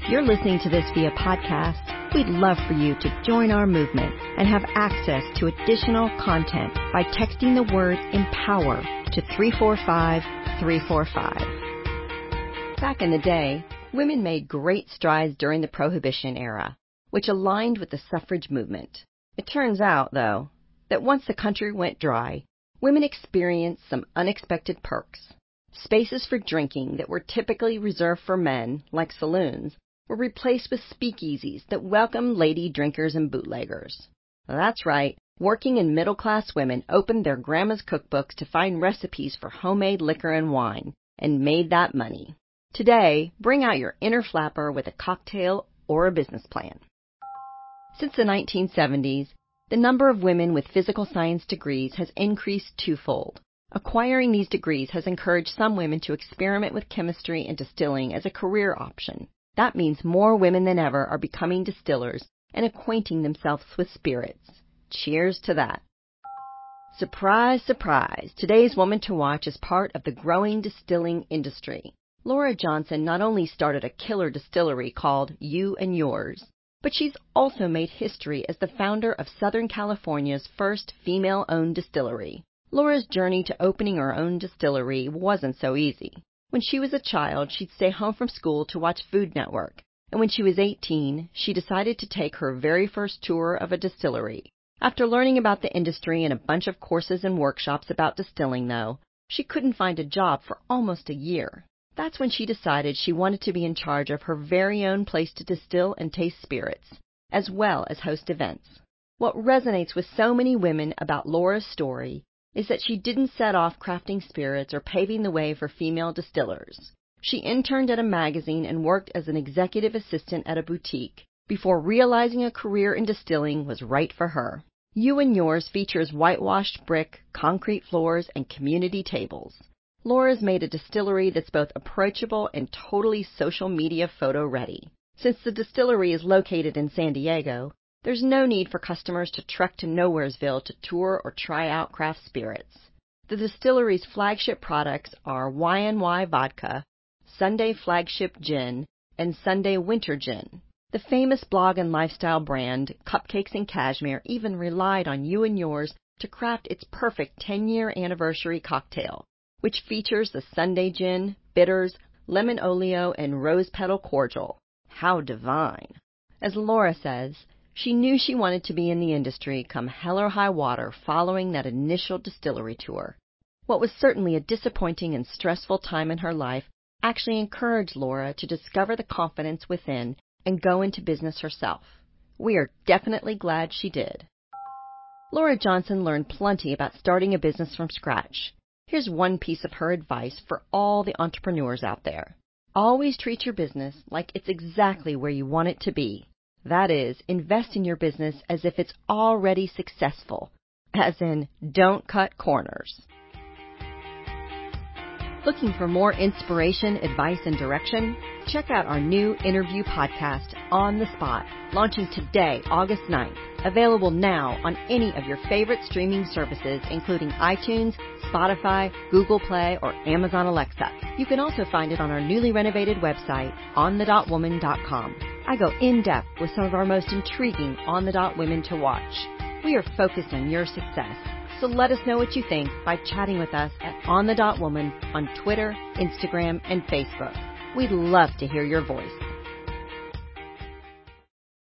If you're listening to this via podcast, we'd love for you to join our movement and have access to additional content by texting the word empower to 345 345. Back in the day, women made great strides during the Prohibition era, which aligned with the suffrage movement. It turns out, though, that once the country went dry, women experienced some unexpected perks. Spaces for drinking that were typically reserved for men, like saloons, were replaced with speakeasies that welcomed lady drinkers and bootleggers. That's right, working and middle class women opened their grandma's cookbooks to find recipes for homemade liquor and wine, and made that money. Today, bring out your inner flapper with a cocktail or a business plan. Since the 1970s, the number of women with physical science degrees has increased twofold. Acquiring these degrees has encouraged some women to experiment with chemistry and distilling as a career option. That means more women than ever are becoming distillers and acquainting themselves with spirits. Cheers to that. Surprise, surprise! Today's Woman to Watch is part of the growing distilling industry. Laura Johnson not only started a killer distillery called You and Yours, but she's also made history as the founder of Southern California's first female owned distillery. Laura's journey to opening her own distillery wasn't so easy. When she was a child, she'd stay home from school to watch Food Network, and when she was 18, she decided to take her very first tour of a distillery. After learning about the industry and a bunch of courses and workshops about distilling, though, she couldn't find a job for almost a year. That's when she decided she wanted to be in charge of her very own place to distill and taste spirits, as well as host events. What resonates with so many women about Laura's story is that she didn't set off crafting spirits or paving the way for female distillers. She interned at a magazine and worked as an executive assistant at a boutique before realizing a career in distilling was right for her. You and Yours features whitewashed brick, concrete floors, and community tables. Laura's made a distillery that's both approachable and totally social media photo ready. Since the distillery is located in San Diego, there's no need for customers to trek to Nowheresville to tour or try out craft spirits. The distillery's flagship products are YNY Vodka, Sunday Flagship Gin, and Sunday Winter Gin. The famous blog and lifestyle brand, Cupcakes and Cashmere, even relied on you and yours to craft its perfect 10 year anniversary cocktail, which features the Sunday Gin, bitters, lemon oleo, and rose petal cordial. How divine! As Laura says, she knew she wanted to be in the industry come hell or high water following that initial distillery tour. What was certainly a disappointing and stressful time in her life actually encouraged Laura to discover the confidence within and go into business herself. We are definitely glad she did. Laura Johnson learned plenty about starting a business from scratch. Here's one piece of her advice for all the entrepreneurs out there. Always treat your business like it's exactly where you want it to be. That is, invest in your business as if it's already successful, as in, don't cut corners. Looking for more inspiration, advice, and direction? Check out our new interview podcast, On the Spot, launching today, August 9th. Available now on any of your favorite streaming services, including iTunes, Spotify, Google Play, or Amazon Alexa. You can also find it on our newly renovated website, onthedotwoman.com. I go in depth with some of our most intriguing on the dot women to watch. We are focused on your success. So let us know what you think by chatting with us at On the Dot Woman on Twitter, Instagram, and Facebook. We'd love to hear your voice.